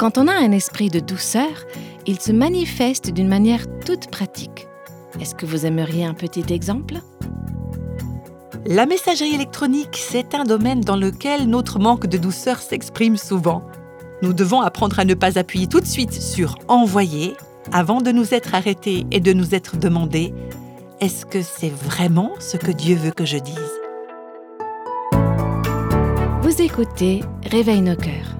Quand on a un esprit de douceur, il se manifeste d'une manière toute pratique. Est-ce que vous aimeriez un petit exemple? La messagerie électronique, c'est un domaine dans lequel notre manque de douceur s'exprime souvent. Nous devons apprendre à ne pas appuyer tout de suite sur Envoyer avant de nous être arrêtés et de nous être demandé Est-ce que c'est vraiment ce que Dieu veut que je dise? Vous écoutez Réveille nos cœurs.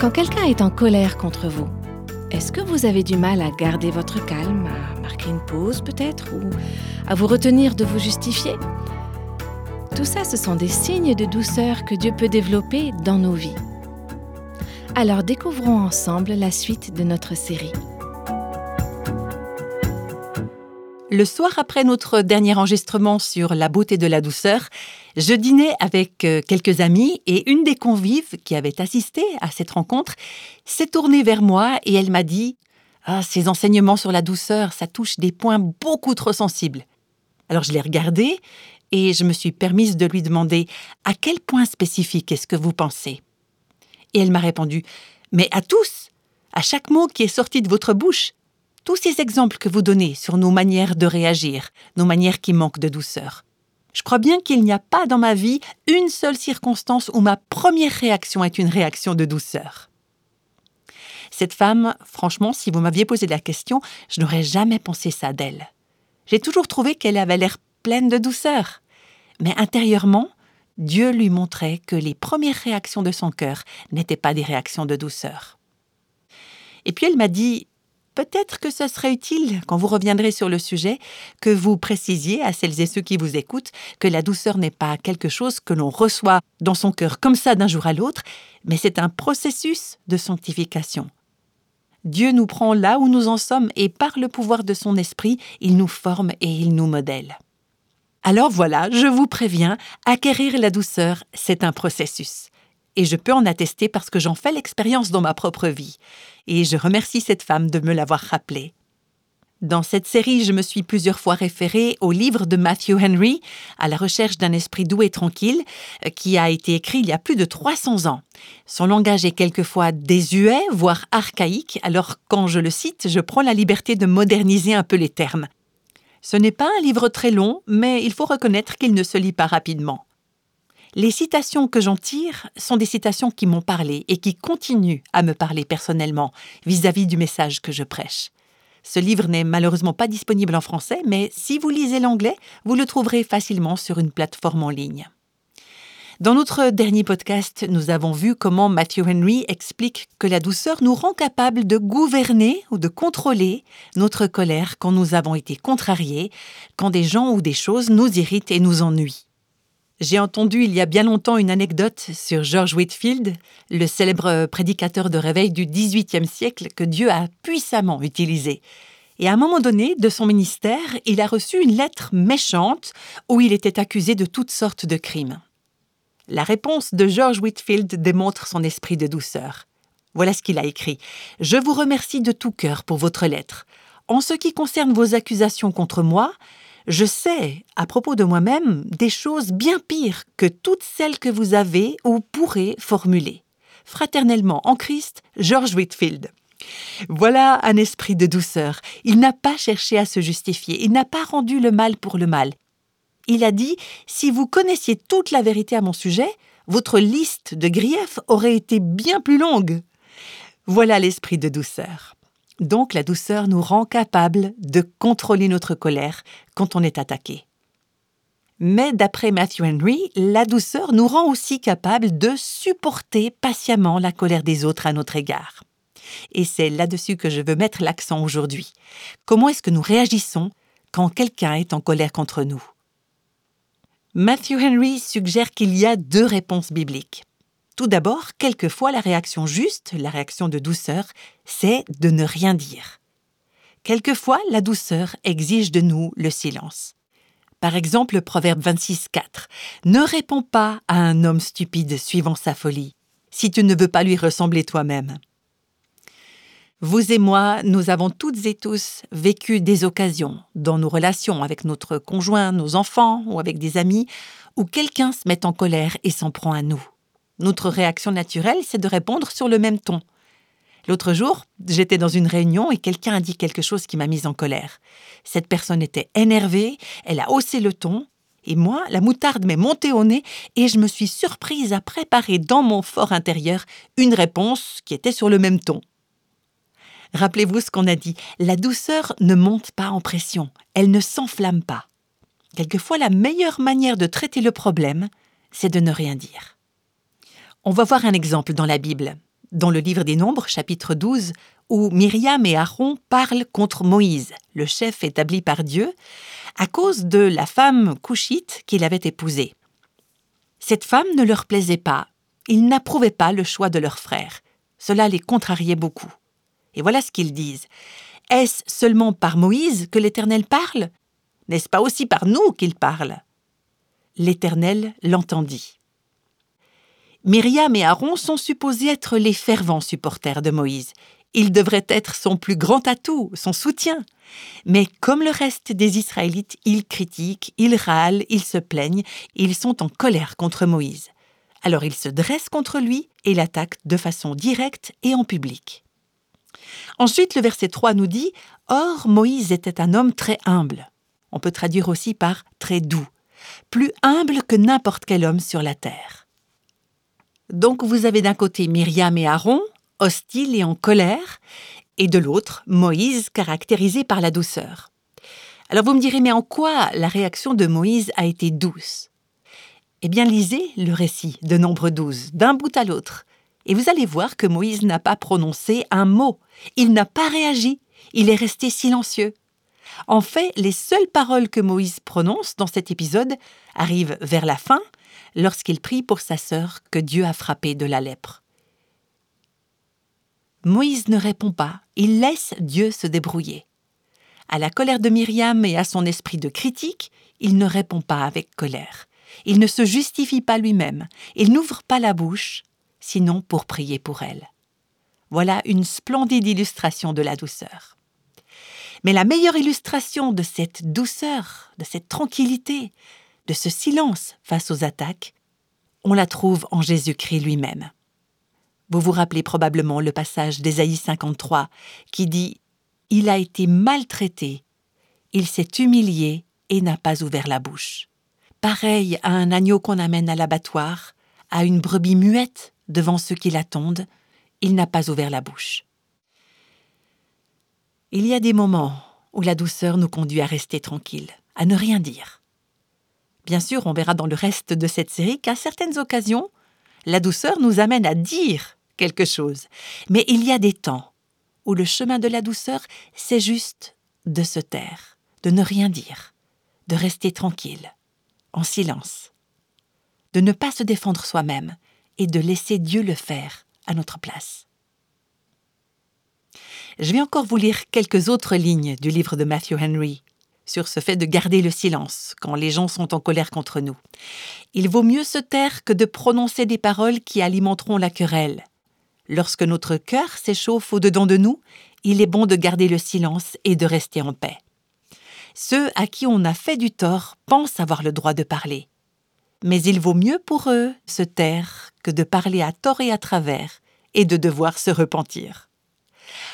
Quand quelqu'un est en colère contre vous, est-ce que vous avez du mal à garder votre calme, à marquer une pause peut-être, ou à vous retenir de vous justifier? Tout ça, ce sont des signes de douceur que Dieu peut développer dans nos vies. Alors découvrons ensemble la suite de notre série. Le soir après notre dernier enregistrement sur la beauté de la douceur, je dînais avec euh, quelques amis et une des convives qui avait assisté à cette rencontre s'est tournée vers moi et elle m'a dit Ah, ces enseignements sur la douceur, ça touche des points beaucoup trop sensibles. Alors je l'ai regardée et je me suis permise de lui demander À quel point spécifique est-ce que vous pensez? Et elle m'a répondu Mais à tous À chaque mot qui est sorti de votre bouche tous ces exemples que vous donnez sur nos manières de réagir, nos manières qui manquent de douceur. Je crois bien qu'il n'y a pas dans ma vie une seule circonstance où ma première réaction est une réaction de douceur. Cette femme, franchement, si vous m'aviez posé la question, je n'aurais jamais pensé ça d'elle. J'ai toujours trouvé qu'elle avait l'air pleine de douceur. Mais intérieurement, Dieu lui montrait que les premières réactions de son cœur n'étaient pas des réactions de douceur. Et puis elle m'a dit peut-être que ce serait utile, quand vous reviendrez sur le sujet, que vous précisiez à celles et ceux qui vous écoutent que la douceur n'est pas quelque chose que l'on reçoit dans son cœur comme ça d'un jour à l'autre, mais c'est un processus de sanctification. Dieu nous prend là où nous en sommes et par le pouvoir de son esprit, il nous forme et il nous modèle. Alors voilà, je vous préviens, acquérir la douceur, c'est un processus et je peux en attester parce que j'en fais l'expérience dans ma propre vie. Et je remercie cette femme de me l'avoir rappelé. Dans cette série, je me suis plusieurs fois référée au livre de Matthew Henry, À la recherche d'un esprit doux et tranquille, euh, qui a été écrit il y a plus de 300 ans. Son langage est quelquefois désuet, voire archaïque, alors quand je le cite, je prends la liberté de moderniser un peu les termes. Ce n'est pas un livre très long, mais il faut reconnaître qu'il ne se lit pas rapidement. Les citations que j'en tire sont des citations qui m'ont parlé et qui continuent à me parler personnellement vis-à-vis du message que je prêche. Ce livre n'est malheureusement pas disponible en français, mais si vous lisez l'anglais, vous le trouverez facilement sur une plateforme en ligne. Dans notre dernier podcast, nous avons vu comment Matthew Henry explique que la douceur nous rend capable de gouverner ou de contrôler notre colère quand nous avons été contrariés, quand des gens ou des choses nous irritent et nous ennuient. J'ai entendu il y a bien longtemps une anecdote sur George Whitfield, le célèbre prédicateur de réveil du XVIIIe siècle que Dieu a puissamment utilisé. Et à un moment donné de son ministère, il a reçu une lettre méchante où il était accusé de toutes sortes de crimes. La réponse de George Whitfield démontre son esprit de douceur. Voilà ce qu'il a écrit. Je vous remercie de tout cœur pour votre lettre. En ce qui concerne vos accusations contre moi, je sais, à propos de moi-même, des choses bien pires que toutes celles que vous avez ou pourrez formuler. Fraternellement en Christ, George Whitfield. Voilà un esprit de douceur. Il n'a pas cherché à se justifier, il n'a pas rendu le mal pour le mal. Il a dit, si vous connaissiez toute la vérité à mon sujet, votre liste de griefs aurait été bien plus longue. Voilà l'esprit de douceur. Donc la douceur nous rend capables de contrôler notre colère quand on est attaqué. Mais d'après Matthew Henry, la douceur nous rend aussi capables de supporter patiemment la colère des autres à notre égard. Et c'est là-dessus que je veux mettre l'accent aujourd'hui. Comment est-ce que nous réagissons quand quelqu'un est en colère contre nous? Matthew Henry suggère qu'il y a deux réponses bibliques. Tout d'abord, quelquefois la réaction juste, la réaction de douceur, c'est de ne rien dire. Quelquefois, la douceur exige de nous le silence. Par exemple, le proverbe 26.4 Ne réponds pas à un homme stupide suivant sa folie, si tu ne veux pas lui ressembler toi-même. Vous et moi, nous avons toutes et tous vécu des occasions dans nos relations avec notre conjoint, nos enfants ou avec des amis où quelqu'un se met en colère et s'en prend à nous. Notre réaction naturelle, c'est de répondre sur le même ton. L'autre jour, j'étais dans une réunion et quelqu'un a dit quelque chose qui m'a mise en colère. Cette personne était énervée, elle a haussé le ton, et moi, la moutarde m'est montée au nez et je me suis surprise à préparer dans mon fort intérieur une réponse qui était sur le même ton. Rappelez-vous ce qu'on a dit, la douceur ne monte pas en pression, elle ne s'enflamme pas. Quelquefois, la meilleure manière de traiter le problème, c'est de ne rien dire. On va voir un exemple dans la Bible dans le livre des Nombres, chapitre 12, où Myriam et Aaron parlent contre Moïse, le chef établi par Dieu, à cause de la femme couchite qu'il avait épousée. Cette femme ne leur plaisait pas, ils n'approuvaient pas le choix de leur frère. Cela les contrariait beaucoup. Et voilà ce qu'ils disent. Est-ce seulement par Moïse que l'Éternel parle? N'est-ce pas aussi par nous qu'il parle? L'Éternel l'entendit. Myriam et Aaron sont supposés être les fervents supporters de Moïse. Ils devraient être son plus grand atout, son soutien. Mais comme le reste des Israélites, ils critiquent, ils râlent, ils se plaignent, ils sont en colère contre Moïse. Alors ils se dressent contre lui et l'attaquent de façon directe et en public. Ensuite, le verset 3 nous dit Or, Moïse était un homme très humble. On peut traduire aussi par très doux, plus humble que n'importe quel homme sur la terre. Donc vous avez d'un côté Myriam et Aaron, hostiles et en colère, et de l'autre Moïse, caractérisé par la douceur. Alors vous me direz, mais en quoi la réaction de Moïse a été douce? Eh bien, lisez le récit de Nombre 12, d'un bout à l'autre, et vous allez voir que Moïse n'a pas prononcé un mot, il n'a pas réagi, il est resté silencieux. En fait, les seules paroles que Moïse prononce dans cet épisode arrivent vers la fin, lorsqu'il prie pour sa sœur que Dieu a frappée de la lèpre. Moïse ne répond pas, il laisse Dieu se débrouiller. À la colère de Myriam et à son esprit de critique, il ne répond pas avec colère. Il ne se justifie pas lui-même, il n'ouvre pas la bouche, sinon pour prier pour elle. Voilà une splendide illustration de la douceur. Mais la meilleure illustration de cette douceur, de cette tranquillité, de ce silence face aux attaques, on la trouve en Jésus-Christ lui-même. Vous vous rappelez probablement le passage d'Ésaïe 53 qui dit Il a été maltraité, il s'est humilié et n'a pas ouvert la bouche. Pareil à un agneau qu'on amène à l'abattoir, à une brebis muette devant ceux qui l'attendent, il n'a pas ouvert la bouche. Il y a des moments où la douceur nous conduit à rester tranquilles, à ne rien dire. Bien sûr, on verra dans le reste de cette série qu'à certaines occasions, la douceur nous amène à dire quelque chose. Mais il y a des temps où le chemin de la douceur, c'est juste de se taire, de ne rien dire, de rester tranquille, en silence, de ne pas se défendre soi-même et de laisser Dieu le faire à notre place. Je vais encore vous lire quelques autres lignes du livre de Matthew Henry sur ce fait de garder le silence quand les gens sont en colère contre nous. Il vaut mieux se taire que de prononcer des paroles qui alimenteront la querelle. Lorsque notre cœur s'échauffe au-dedans de nous, il est bon de garder le silence et de rester en paix. Ceux à qui on a fait du tort pensent avoir le droit de parler. Mais il vaut mieux pour eux se taire que de parler à tort et à travers et de devoir se repentir.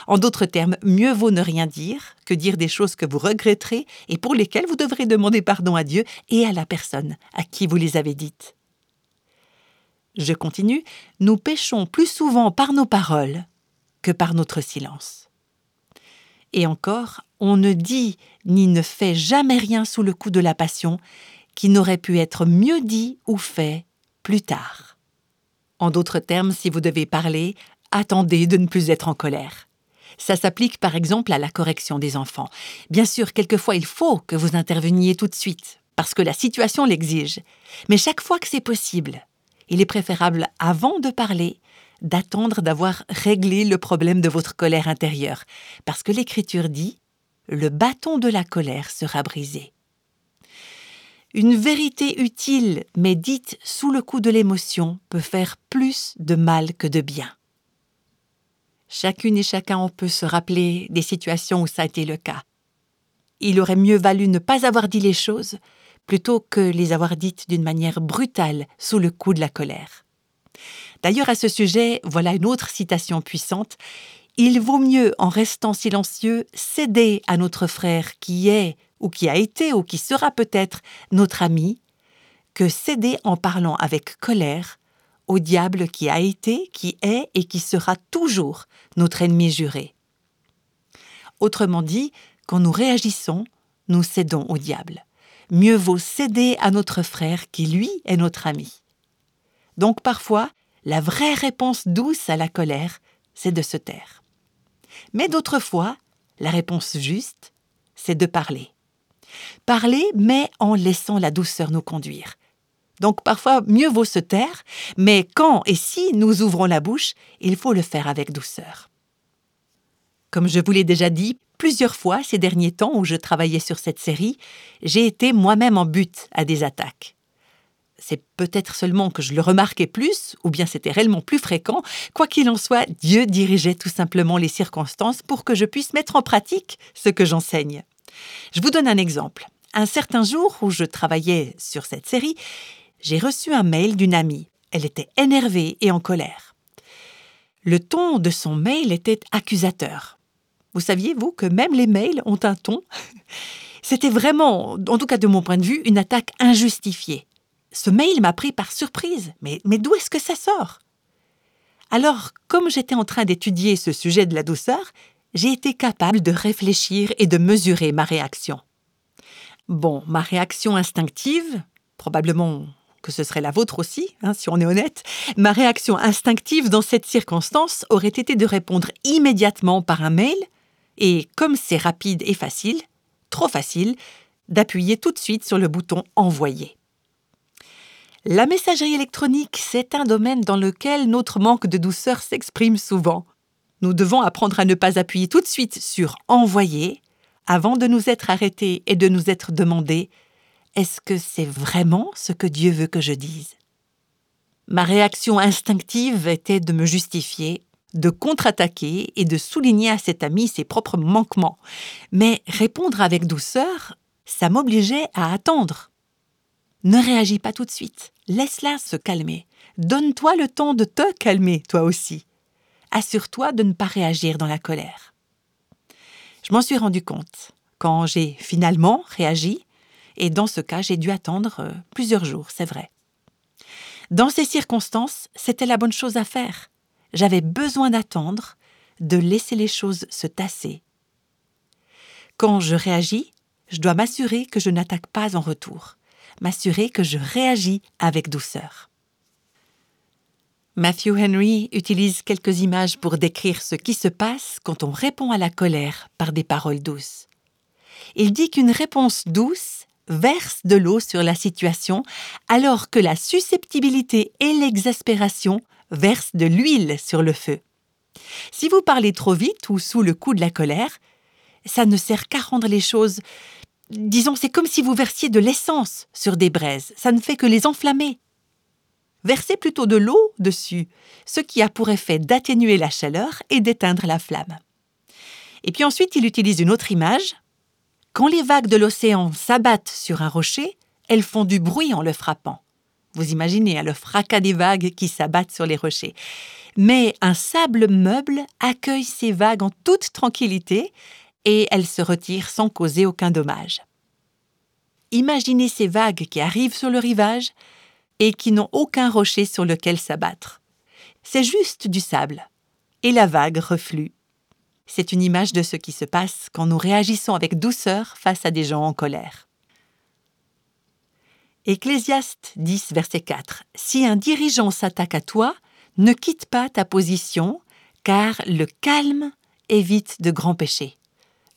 En d'autres termes, mieux vaut ne rien dire que dire des choses que vous regretterez et pour lesquelles vous devrez demander pardon à Dieu et à la personne à qui vous les avez dites. Je continue, nous péchons plus souvent par nos paroles que par notre silence. Et encore, on ne dit ni ne fait jamais rien sous le coup de la passion qui n'aurait pu être mieux dit ou fait plus tard. En d'autres termes, si vous devez parler, attendez de ne plus être en colère. Ça s'applique par exemple à la correction des enfants. Bien sûr, quelquefois il faut que vous interveniez tout de suite, parce que la situation l'exige. Mais chaque fois que c'est possible, il est préférable, avant de parler, d'attendre d'avoir réglé le problème de votre colère intérieure, parce que l'Écriture dit Le bâton de la colère sera brisé. Une vérité utile, mais dite sous le coup de l'émotion, peut faire plus de mal que de bien. Chacune et chacun, peut se rappeler des situations où ça a été le cas. Il aurait mieux valu ne pas avoir dit les choses plutôt que les avoir dites d'une manière brutale sous le coup de la colère. D'ailleurs, à ce sujet, voilà une autre citation puissante. Il vaut mieux, en restant silencieux, céder à notre frère qui est, ou qui a été, ou qui sera peut-être notre ami, que céder en parlant avec colère au diable qui a été, qui est et qui sera toujours notre ennemi juré. Autrement dit, quand nous réagissons, nous cédons au diable. Mieux vaut céder à notre frère qui, lui, est notre ami. Donc parfois, la vraie réponse douce à la colère, c'est de se taire. Mais d'autres fois, la réponse juste, c'est de parler. Parler, mais en laissant la douceur nous conduire. Donc parfois, mieux vaut se taire, mais quand et si nous ouvrons la bouche, il faut le faire avec douceur. Comme je vous l'ai déjà dit plusieurs fois ces derniers temps où je travaillais sur cette série, j'ai été moi-même en but à des attaques. C'est peut-être seulement que je le remarquais plus, ou bien c'était réellement plus fréquent. Quoi qu'il en soit, Dieu dirigeait tout simplement les circonstances pour que je puisse mettre en pratique ce que j'enseigne. Je vous donne un exemple. Un certain jour où je travaillais sur cette série, j'ai reçu un mail d'une amie. Elle était énervée et en colère. Le ton de son mail était accusateur. Vous saviez, vous, que même les mails ont un ton? C'était vraiment, en tout cas de mon point de vue, une attaque injustifiée. Ce mail m'a pris par surprise. Mais, mais d'où est-ce que ça sort? Alors, comme j'étais en train d'étudier ce sujet de la douceur, j'ai été capable de réfléchir et de mesurer ma réaction. Bon, ma réaction instinctive, probablement que ce serait la vôtre aussi, hein, si on est honnête, ma réaction instinctive dans cette circonstance aurait été de répondre immédiatement par un mail, et comme c'est rapide et facile, trop facile, d'appuyer tout de suite sur le bouton Envoyer. La messagerie électronique, c'est un domaine dans lequel notre manque de douceur s'exprime souvent. Nous devons apprendre à ne pas appuyer tout de suite sur Envoyer avant de nous être arrêtés et de nous être demandé est-ce que c'est vraiment ce que Dieu veut que je dise? Ma réaction instinctive était de me justifier, de contre-attaquer et de souligner à cet ami ses propres manquements. Mais répondre avec douceur, ça m'obligeait à attendre. Ne réagis pas tout de suite, laisse-la se calmer. Donne-toi le temps de te calmer, toi aussi. Assure-toi de ne pas réagir dans la colère. Je m'en suis rendu compte. Quand j'ai finalement réagi, et dans ce cas, j'ai dû attendre euh, plusieurs jours, c'est vrai. Dans ces circonstances, c'était la bonne chose à faire. J'avais besoin d'attendre, de laisser les choses se tasser. Quand je réagis, je dois m'assurer que je n'attaque pas en retour, m'assurer que je réagis avec douceur. Matthew Henry utilise quelques images pour décrire ce qui se passe quand on répond à la colère par des paroles douces. Il dit qu'une réponse douce verse de l'eau sur la situation, alors que la susceptibilité et l'exaspération versent de l'huile sur le feu. Si vous parlez trop vite ou sous le coup de la colère, ça ne sert qu'à rendre les choses. Disons, c'est comme si vous versiez de l'essence sur des braises, ça ne fait que les enflammer. Versez plutôt de l'eau dessus, ce qui a pour effet d'atténuer la chaleur et d'éteindre la flamme. Et puis ensuite, il utilise une autre image quand les vagues de l'océan s'abattent sur un rocher, elles font du bruit en le frappant. Vous imaginez hein, le fracas des vagues qui s'abattent sur les rochers. Mais un sable meuble accueille ces vagues en toute tranquillité et elles se retirent sans causer aucun dommage. Imaginez ces vagues qui arrivent sur le rivage et qui n'ont aucun rocher sur lequel s'abattre. C'est juste du sable. Et la vague reflue c'est une image de ce qui se passe quand nous réagissons avec douceur face à des gens en colère. Ecclésiaste 10, verset 4. Si un dirigeant s'attaque à toi, ne quitte pas ta position, car le calme évite de grands péchés.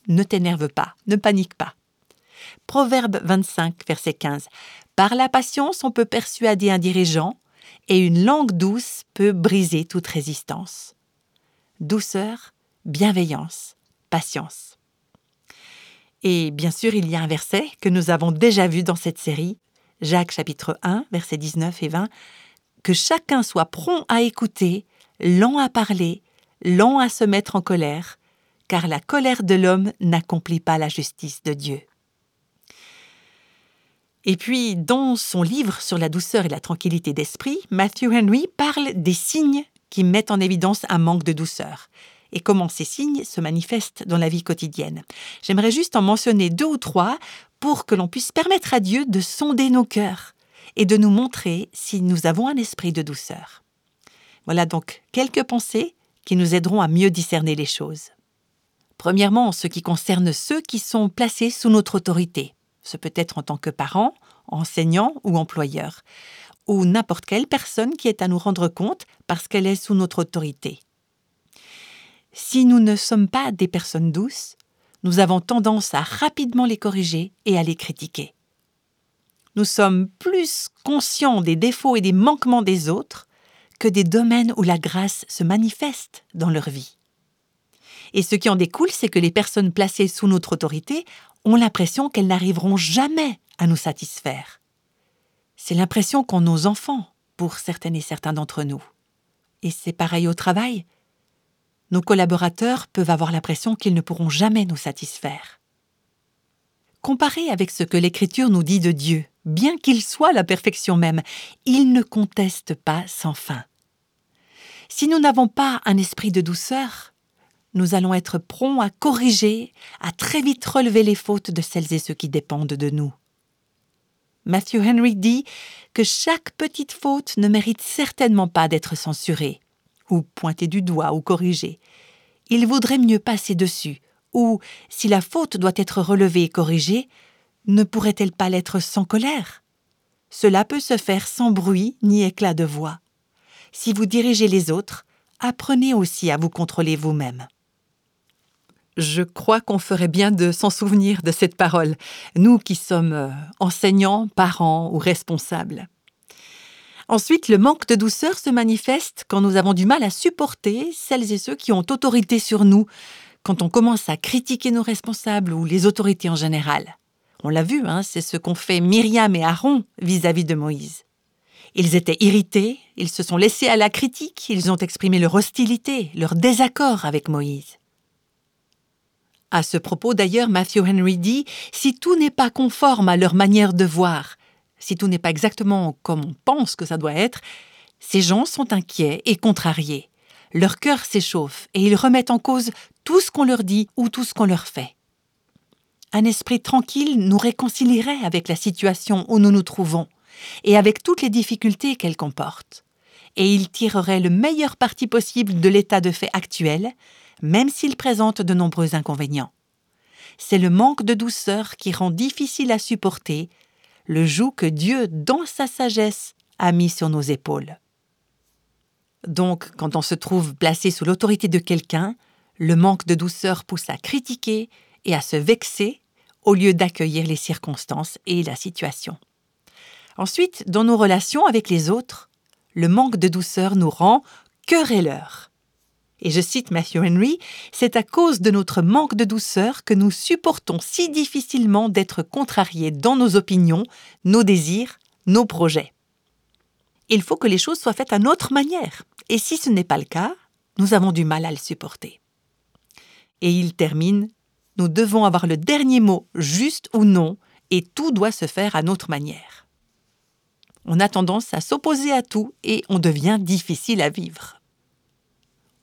Ne t'énerve pas, ne panique pas. Proverbe 25, verset 15. Par la patience, on peut persuader un dirigeant, et une langue douce peut briser toute résistance. Douceur, bienveillance, patience. Et bien sûr, il y a un verset que nous avons déjà vu dans cette série, Jacques chapitre 1, versets 19 et 20, que chacun soit prompt à écouter, lent à parler, lent à se mettre en colère, car la colère de l'homme n'accomplit pas la justice de Dieu. Et puis, dans son livre sur la douceur et la tranquillité d'esprit, Matthew Henry parle des signes qui mettent en évidence un manque de douceur et comment ces signes se manifestent dans la vie quotidienne. J'aimerais juste en mentionner deux ou trois pour que l'on puisse permettre à Dieu de sonder nos cœurs et de nous montrer si nous avons un esprit de douceur. Voilà donc quelques pensées qui nous aideront à mieux discerner les choses. Premièrement, en ce qui concerne ceux qui sont placés sous notre autorité. Ce peut être en tant que parents, enseignants ou employeurs, ou n'importe quelle personne qui est à nous rendre compte parce qu'elle est sous notre autorité. Si nous ne sommes pas des personnes douces, nous avons tendance à rapidement les corriger et à les critiquer. Nous sommes plus conscients des défauts et des manquements des autres que des domaines où la grâce se manifeste dans leur vie. Et ce qui en découle, c'est que les personnes placées sous notre autorité ont l'impression qu'elles n'arriveront jamais à nous satisfaire. C'est l'impression qu'ont nos enfants, pour certaines et certains d'entre nous. Et c'est pareil au travail nos collaborateurs peuvent avoir l'impression qu'ils ne pourront jamais nous satisfaire. Comparé avec ce que l'Écriture nous dit de Dieu, bien qu'il soit la perfection même, il ne conteste pas sans fin. Si nous n'avons pas un esprit de douceur, nous allons être prompts à corriger, à très vite relever les fautes de celles et ceux qui dépendent de nous. Matthew Henry dit que chaque petite faute ne mérite certainement pas d'être censurée ou pointer du doigt ou corriger. Il vaudrait mieux passer dessus, ou, si la faute doit être relevée et corrigée, ne pourrait-elle pas l'être sans colère? Cela peut se faire sans bruit ni éclat de voix. Si vous dirigez les autres, apprenez aussi à vous contrôler vous-même. Je crois qu'on ferait bien de s'en souvenir de cette parole, nous qui sommes euh, enseignants, parents ou responsables. Ensuite, le manque de douceur se manifeste quand nous avons du mal à supporter celles et ceux qui ont autorité sur nous, quand on commence à critiquer nos responsables ou les autorités en général. On l'a vu, hein, c'est ce qu'ont fait Myriam et Aaron vis-à-vis de Moïse. Ils étaient irrités, ils se sont laissés à la critique, ils ont exprimé leur hostilité, leur désaccord avec Moïse. À ce propos, d'ailleurs, Matthew Henry dit Si tout n'est pas conforme à leur manière de voir, si tout n'est pas exactement comme on pense que ça doit être, ces gens sont inquiets et contrariés. Leur cœur s'échauffe et ils remettent en cause tout ce qu'on leur dit ou tout ce qu'on leur fait. Un esprit tranquille nous réconcilierait avec la situation où nous nous trouvons et avec toutes les difficultés qu'elle comporte. Et il tirerait le meilleur parti possible de l'état de fait actuel, même s'il présente de nombreux inconvénients. C'est le manque de douceur qui rend difficile à supporter le joug que Dieu, dans sa sagesse, a mis sur nos épaules. Donc, quand on se trouve placé sous l'autorité de quelqu'un, le manque de douceur pousse à critiquer et à se vexer au lieu d'accueillir les circonstances et la situation. Ensuite, dans nos relations avec les autres, le manque de douceur nous rend querelleurs. Et je cite Matthew Henry, c'est à cause de notre manque de douceur que nous supportons si difficilement d'être contrariés dans nos opinions, nos désirs, nos projets. Il faut que les choses soient faites à notre manière, et si ce n'est pas le cas, nous avons du mal à le supporter. Et il termine, nous devons avoir le dernier mot, juste ou non, et tout doit se faire à notre manière. On a tendance à s'opposer à tout et on devient difficile à vivre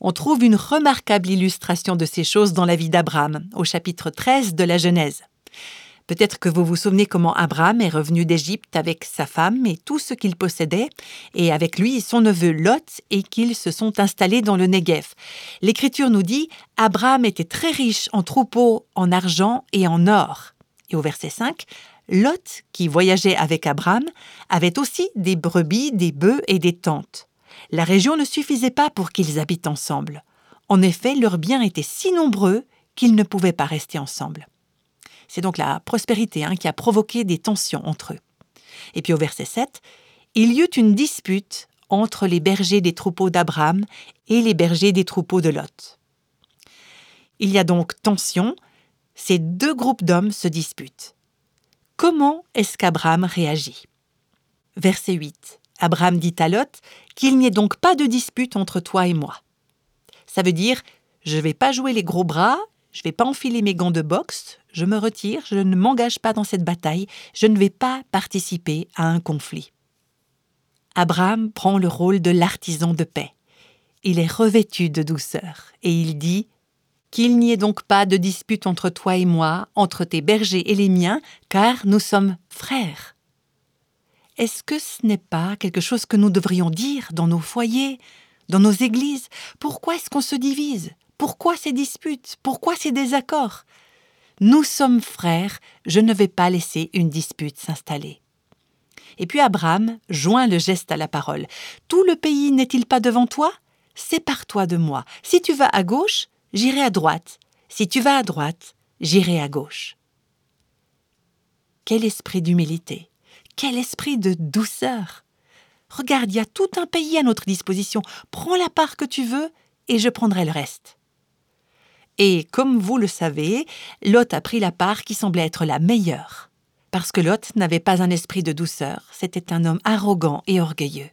on trouve une remarquable illustration de ces choses dans la vie d'Abraham, au chapitre 13 de la Genèse. Peut-être que vous vous souvenez comment Abraham est revenu d'Égypte avec sa femme et tout ce qu'il possédait, et avec lui son neveu Lot, et qu'ils se sont installés dans le Negev. L'Écriture nous dit Abraham était très riche en troupeaux, en argent et en or. Et au verset 5, Lot, qui voyageait avec Abraham, avait aussi des brebis, des bœufs et des tentes. La région ne suffisait pas pour qu'ils habitent ensemble. En effet, leurs biens étaient si nombreux qu'ils ne pouvaient pas rester ensemble. C'est donc la prospérité hein, qui a provoqué des tensions entre eux. Et puis au verset 7, il y eut une dispute entre les bergers des troupeaux d'Abraham et les bergers des troupeaux de Lot. Il y a donc tension, ces deux groupes d'hommes se disputent. Comment est-ce qu'Abraham réagit? Verset 8. Abraham dit à Lot qu'il n'y ait donc pas de dispute entre toi et moi. Ça veut dire je ne vais pas jouer les gros bras, je ne vais pas enfiler mes gants de boxe, je me retire, je ne m'engage pas dans cette bataille, je ne vais pas participer à un conflit. Abraham prend le rôle de l'artisan de paix. Il est revêtu de douceur et il dit Qu'il n'y ait donc pas de dispute entre toi et moi, entre tes bergers et les miens, car nous sommes frères. Est-ce que ce n'est pas quelque chose que nous devrions dire dans nos foyers, dans nos églises? Pourquoi est-ce qu'on se divise? Pourquoi ces disputes? Pourquoi ces désaccords? Nous sommes frères, je ne vais pas laisser une dispute s'installer. Et puis Abraham joint le geste à la parole. Tout le pays n'est-il pas devant toi? Sépare-toi de moi. Si tu vas à gauche, j'irai à droite. Si tu vas à droite, j'irai à gauche. Quel esprit d'humilité, quel esprit de douceur. Regarde, il y a tout un pays à notre disposition. Prends la part que tu veux et je prendrai le reste. Et comme vous le savez, Lot a pris la part qui semblait être la meilleure parce que Lot n'avait pas un esprit de douceur, c'était un homme arrogant et orgueilleux.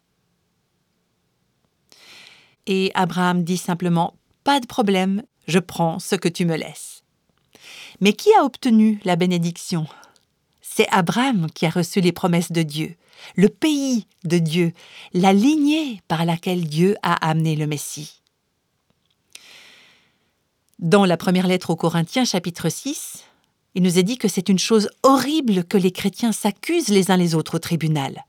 Et Abraham dit simplement Pas de problème, je prends ce que tu me laisses. Mais qui a obtenu la bénédiction? C'est Abraham qui a reçu les promesses de Dieu, le pays de Dieu, la lignée par laquelle Dieu a amené le Messie. Dans la première lettre aux Corinthiens chapitre 6, il nous est dit que c'est une chose horrible que les chrétiens s'accusent les uns les autres au tribunal.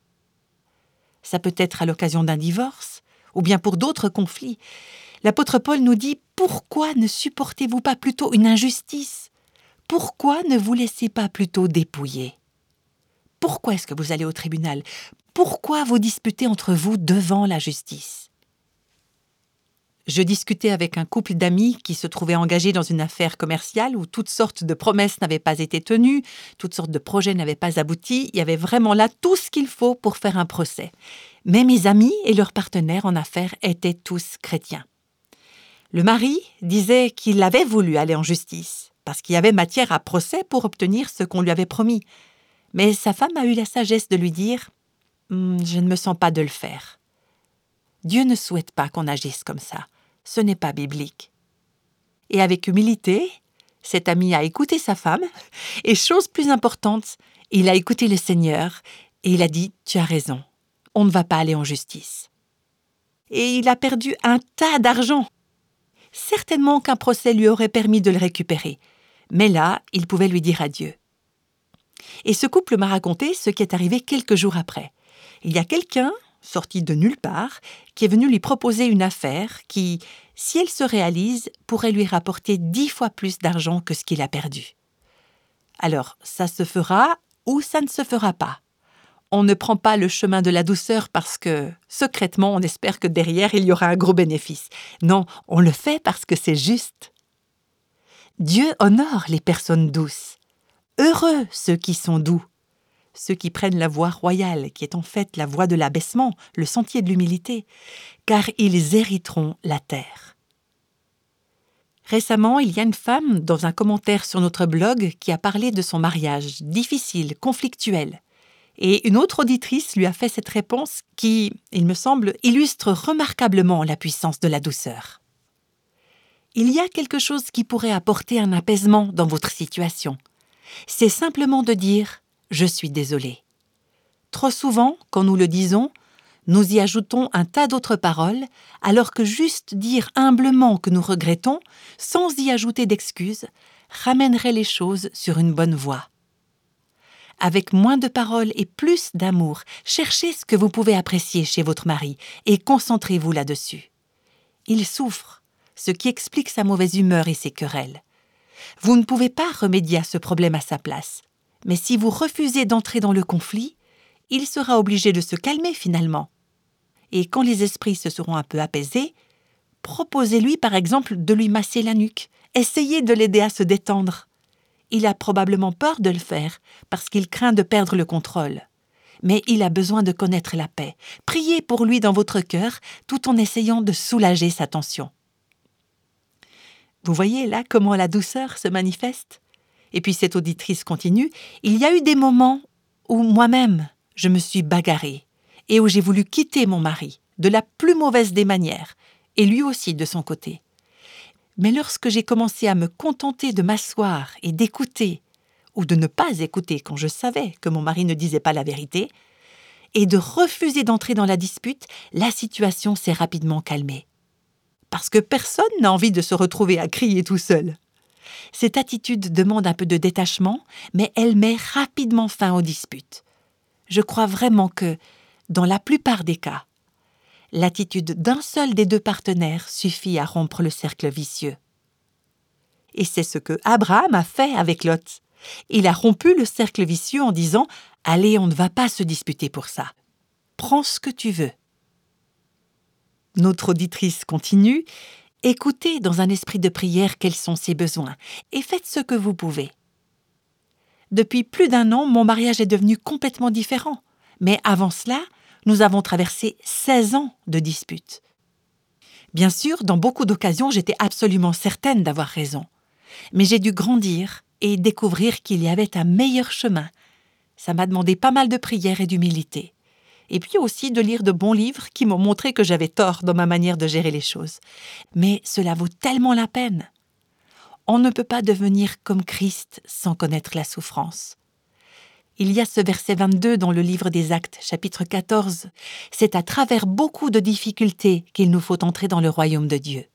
Ça peut être à l'occasion d'un divorce, ou bien pour d'autres conflits. L'apôtre Paul nous dit Pourquoi ne supportez-vous pas plutôt une injustice Pourquoi ne vous laissez pas plutôt dépouiller? Pourquoi est-ce que vous allez au tribunal? Pourquoi vous disputez entre vous devant la justice? Je discutais avec un couple d'amis qui se trouvaient engagés dans une affaire commerciale où toutes sortes de promesses n'avaient pas été tenues, toutes sortes de projets n'avaient pas abouti, il y avait vraiment là tout ce qu'il faut pour faire un procès. Mais mes amis et leurs partenaires en affaires étaient tous chrétiens. Le mari disait qu'il avait voulu aller en justice, parce qu'il y avait matière à procès pour obtenir ce qu'on lui avait promis. Mais sa femme a eu la sagesse de lui dire hum, Je ne me sens pas de le faire. Dieu ne souhaite pas qu'on agisse comme ça ce n'est pas biblique. Et avec humilité, cet ami a écouté sa femme, et chose plus importante, il a écouté le Seigneur, et il a dit, Tu as raison, on ne va pas aller en justice. Et il a perdu un tas d'argent. Certainement qu'un procès lui aurait permis de le récupérer, mais là, il pouvait lui dire adieu. Et ce couple m'a raconté ce qui est arrivé quelques jours après. Il y a quelqu'un sorti de nulle part, qui est venu lui proposer une affaire qui, si elle se réalise, pourrait lui rapporter dix fois plus d'argent que ce qu'il a perdu. Alors, ça se fera ou ça ne se fera pas. On ne prend pas le chemin de la douceur parce que, secrètement, on espère que derrière, il y aura un gros bénéfice. Non, on le fait parce que c'est juste. Dieu honore les personnes douces. Heureux ceux qui sont doux ceux qui prennent la voie royale, qui est en fait la voie de l'abaissement, le sentier de l'humilité, car ils hériteront la terre. Récemment, il y a une femme, dans un commentaire sur notre blog, qui a parlé de son mariage, difficile, conflictuel. Et une autre auditrice lui a fait cette réponse qui, il me semble, illustre remarquablement la puissance de la douceur. Il y a quelque chose qui pourrait apporter un apaisement dans votre situation. C'est simplement de dire je suis désolé. Trop souvent, quand nous le disons, nous y ajoutons un tas d'autres paroles, alors que juste dire humblement que nous regrettons, sans y ajouter d'excuses, ramènerait les choses sur une bonne voie. Avec moins de paroles et plus d'amour, cherchez ce que vous pouvez apprécier chez votre mari et concentrez-vous là-dessus. Il souffre, ce qui explique sa mauvaise humeur et ses querelles. Vous ne pouvez pas remédier à ce problème à sa place. Mais si vous refusez d'entrer dans le conflit, il sera obligé de se calmer finalement. Et quand les esprits se seront un peu apaisés, proposez-lui par exemple de lui masser la nuque, essayez de l'aider à se détendre. Il a probablement peur de le faire parce qu'il craint de perdre le contrôle. Mais il a besoin de connaître la paix. Priez pour lui dans votre cœur tout en essayant de soulager sa tension. Vous voyez là comment la douceur se manifeste et puis cette auditrice continue, il y a eu des moments où moi-même je me suis bagarrée et où j'ai voulu quitter mon mari de la plus mauvaise des manières, et lui aussi de son côté. Mais lorsque j'ai commencé à me contenter de m'asseoir et d'écouter, ou de ne pas écouter quand je savais que mon mari ne disait pas la vérité, et de refuser d'entrer dans la dispute, la situation s'est rapidement calmée. Parce que personne n'a envie de se retrouver à crier tout seul. Cette attitude demande un peu de détachement, mais elle met rapidement fin aux disputes. Je crois vraiment que, dans la plupart des cas, l'attitude d'un seul des deux partenaires suffit à rompre le cercle vicieux. Et c'est ce que Abraham a fait avec Lot. Il a rompu le cercle vicieux en disant Allez, on ne va pas se disputer pour ça. Prends ce que tu veux. Notre auditrice continue Écoutez dans un esprit de prière quels sont ses besoins et faites ce que vous pouvez. Depuis plus d'un an, mon mariage est devenu complètement différent. Mais avant cela, nous avons traversé 16 ans de disputes. Bien sûr, dans beaucoup d'occasions, j'étais absolument certaine d'avoir raison. Mais j'ai dû grandir et découvrir qu'il y avait un meilleur chemin. Ça m'a demandé pas mal de prières et d'humilité et puis aussi de lire de bons livres qui m'ont montré que j'avais tort dans ma manière de gérer les choses. Mais cela vaut tellement la peine. On ne peut pas devenir comme Christ sans connaître la souffrance. Il y a ce verset 22 dans le livre des Actes, chapitre 14. C'est à travers beaucoup de difficultés qu'il nous faut entrer dans le royaume de Dieu.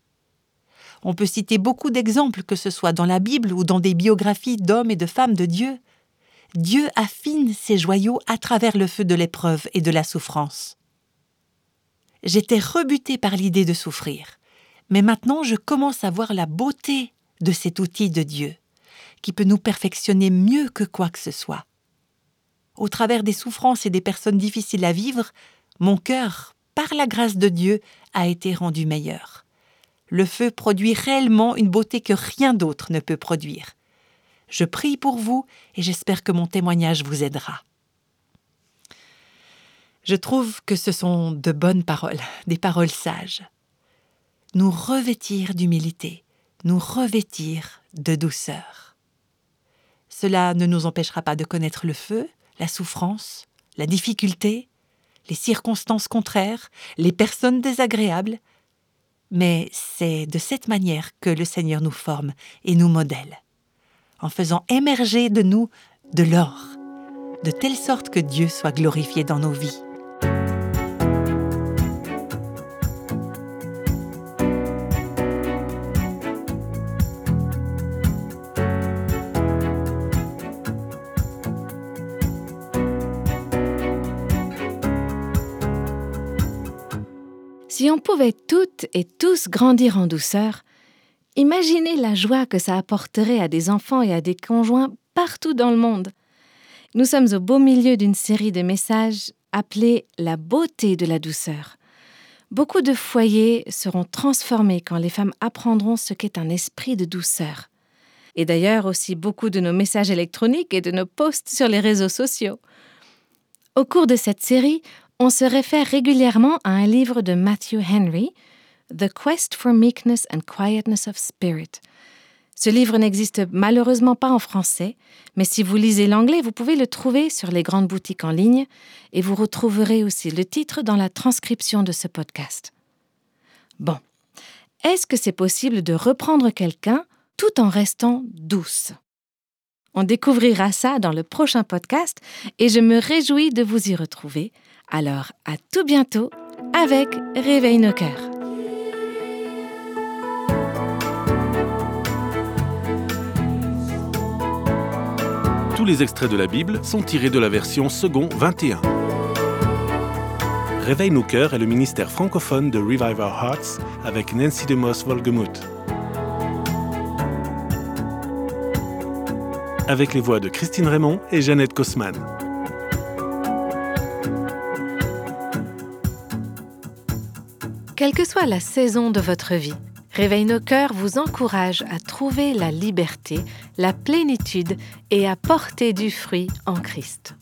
On peut citer beaucoup d'exemples, que ce soit dans la Bible ou dans des biographies d'hommes et de femmes de Dieu. Dieu affine ses joyaux à travers le feu de l'épreuve et de la souffrance. J'étais rebutée par l'idée de souffrir, mais maintenant je commence à voir la beauté de cet outil de Dieu, qui peut nous perfectionner mieux que quoi que ce soit. Au travers des souffrances et des personnes difficiles à vivre, mon cœur, par la grâce de Dieu, a été rendu meilleur. Le feu produit réellement une beauté que rien d'autre ne peut produire. Je prie pour vous et j'espère que mon témoignage vous aidera. Je trouve que ce sont de bonnes paroles, des paroles sages. Nous revêtir d'humilité, nous revêtir de douceur. Cela ne nous empêchera pas de connaître le feu, la souffrance, la difficulté, les circonstances contraires, les personnes désagréables, mais c'est de cette manière que le Seigneur nous forme et nous modèle en faisant émerger de nous de l'or, de telle sorte que Dieu soit glorifié dans nos vies. Si on pouvait toutes et tous grandir en douceur, Imaginez la joie que ça apporterait à des enfants et à des conjoints partout dans le monde. Nous sommes au beau milieu d'une série de messages appelés La beauté de la douceur. Beaucoup de foyers seront transformés quand les femmes apprendront ce qu'est un esprit de douceur. Et d'ailleurs aussi beaucoup de nos messages électroniques et de nos posts sur les réseaux sociaux. Au cours de cette série, on se réfère régulièrement à un livre de Matthew Henry, The Quest for Meekness and Quietness of Spirit. Ce livre n'existe malheureusement pas en français, mais si vous lisez l'anglais, vous pouvez le trouver sur les grandes boutiques en ligne et vous retrouverez aussi le titre dans la transcription de ce podcast. Bon, est-ce que c'est possible de reprendre quelqu'un tout en restant douce? On découvrira ça dans le prochain podcast et je me réjouis de vous y retrouver. Alors, à tout bientôt avec Réveille nos cœurs. Les extraits de la Bible sont tirés de la version second 21. Réveille nos cœurs est le ministère francophone de Revive Our Hearts avec Nancy DeMoss Volgemuth. Avec les voix de Christine Raymond et Jeannette Kosman. Quelle que soit la saison de votre vie, Réveille nos cœurs vous encourage à trouver la liberté, la plénitude et à porter du fruit en Christ.